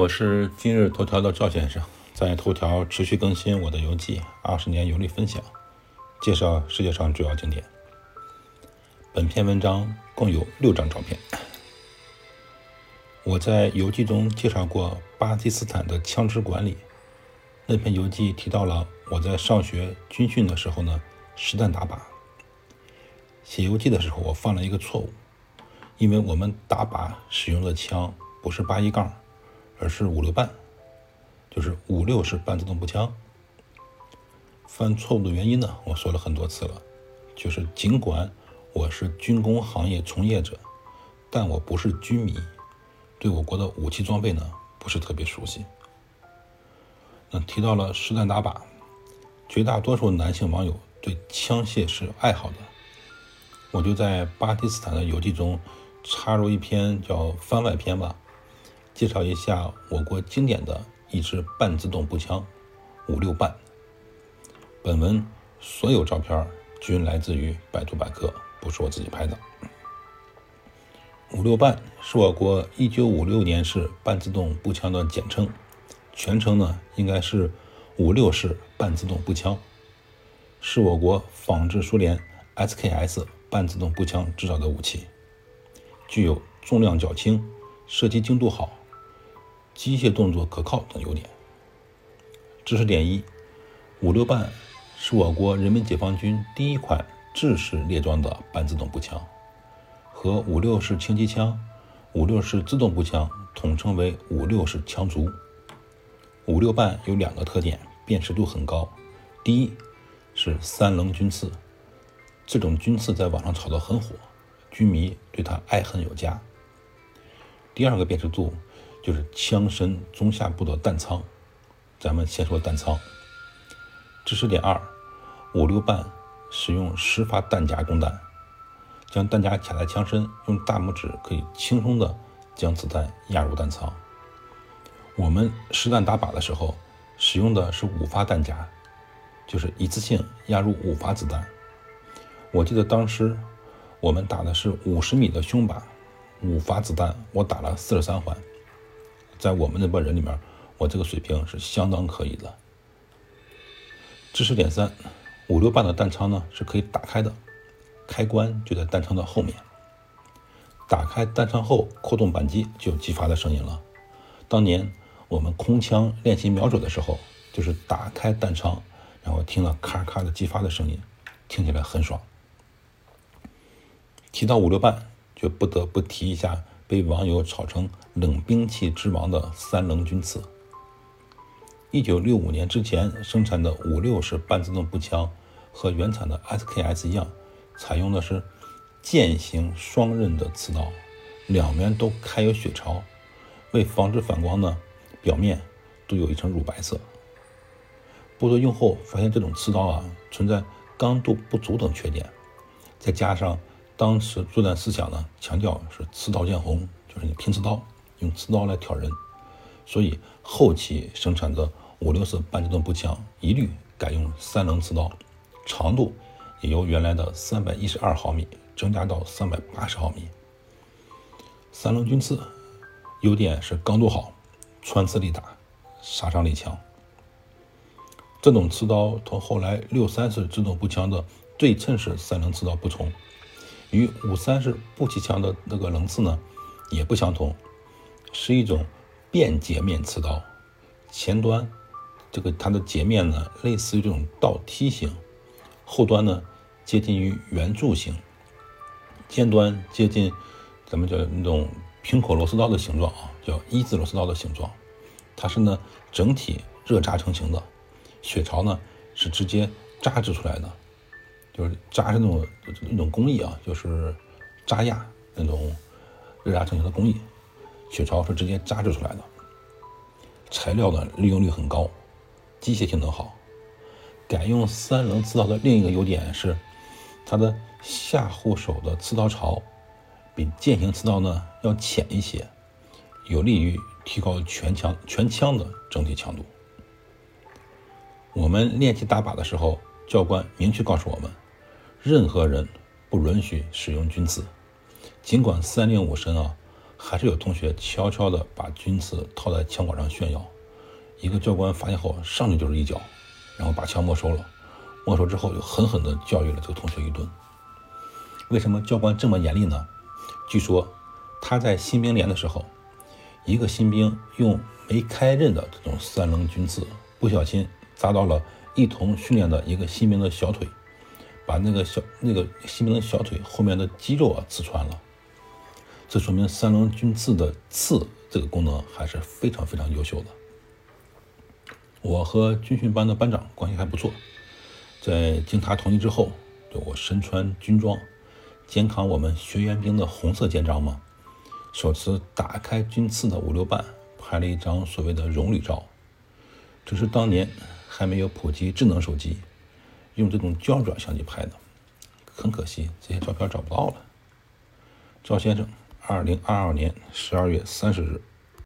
我是今日头条的赵先生，在头条持续更新我的游记，二十年游历分享，介绍世界上主要景点。本篇文章共有六张照片。我在游记中介绍过巴基斯坦的枪支管理，那篇游记提到了我在上学军训的时候呢，实弹打靶。写游记的时候，我犯了一个错误，因为我们打靶使用的枪不是八一杠。而是五六半，就是五六式半自动步枪。犯错误的原因呢，我说了很多次了，就是尽管我是军工行业从业者，但我不是军迷，对我国的武器装备呢不是特别熟悉。那提到了实弹打靶，绝大多数男性网友对枪械是爱好的，我就在巴基斯坦的游记中插入一篇叫番外篇吧。介绍一下我国经典的一支半自动步枪——五六半。本文所有照片均来自于百度百科，不是我自己拍的。五六半是我国1956年式半自动步枪的简称，全称呢应该是五六式半自动步枪，是我国仿制苏联 SKS 半自动步枪制造的武器，具有重量较轻、射击精度好。机械动作可靠等优点。知识点一：五六半是我国人民解放军第一款制式列装的半自动步枪，和五六式轻机枪、五六式自动步枪统称为五六式枪族。五六半有两个特点，辨识度很高。第一是三棱军刺，这种军刺在网上炒得很火，军迷对它爱恨有加。第二个辨识度。就是枪身中下部的弹仓，咱们先说弹仓。知识点二：五六半使用十发弹夹供弹，将弹夹卡在枪身，用大拇指可以轻松的将子弹压入弹仓。我们实弹打靶的时候使用的是五发弹夹，就是一次性压入五发子弹。我记得当时我们打的是五十米的胸靶，五发子弹我打了四十三环。在我们那帮人里面，我这个水平是相当可以的。知识点三：五六半的弹仓呢是可以打开的，开关就在弹仓的后面。打开弹仓后，扣动扳机就有击发的声音了。当年我们空枪练习瞄准的时候，就是打开弹仓，然后听了咔咔的击发的声音，听起来很爽。提到五六半，就不得不提一下。被网友炒成冷兵器之王的三棱军刺。一九六五年之前生产的五六式半自动步枪，和原产的 SKS 一样，采用的是剑形双刃的刺刀，两面都开有血槽，为防止反光呢，表面都有一层乳白色。部队用后发现这种刺刀啊，存在刚度不足等缺点，再加上。当时作战思想呢，强调是刺刀见红，就是你拼刺刀，用刺刀来挑人，所以后期生产的五六式半自动步枪一律改用三棱刺刀，长度也由原来的三百一十二毫米增加到三百八十毫米。三棱军刺优点是刚度好，穿刺力大，杀伤力强。这种刺刀同后来六三式自动步枪的对称式三棱刺刀不同。与五三式步骑枪的那个棱刺呢，也不相同，是一种便截面刺刀，前端这个它的截面呢类似于这种倒梯形，后端呢接近于圆柱形，尖端接近咱们叫那种平口螺丝刀的形状啊，叫一字螺丝刀的形状，它是呢整体热轧成型的，血槽呢是直接扎制出来的。就是扎是那种那种工艺啊，就是扎压那种热轧成型的工艺，血槽是直接扎制出来的，材料呢利用率很高，机械性能好。改用三棱刺刀的另一个优点是，它的下护手的刺刀槽比剑形刺刀呢要浅一些，有利于提高全枪全枪的整体强度。我们练习打靶的时候。教官明确告诉我们，任何人不允许使用军刺。尽管三令五申啊，还是有同学悄悄地把军刺套在枪管上炫耀。一个教官发现后，上去就是一脚，然后把枪没收了。没收之后，又狠狠地教育了这个同学一顿。为什么教官这么严厉呢？据说他在新兵连的时候，一个新兵用没开刃的这种三棱军刺，不小心扎到了一同训练的一个新兵的小腿，把那个小那个西门的小腿后面的肌肉啊刺穿了。这说明三棱军刺的刺这个功能还是非常非常优秀的。我和军训班的班长关系还不错，在经他同意之后，就我身穿军装，肩扛我们学员兵的红色肩章嘛，手持打开军刺的五六瓣，拍了一张所谓的荣誉照。这是当年还没有普及智能手机，用这种胶卷相机拍的，很可惜这些照片找不到了。赵先生，二零二二年十二月三十日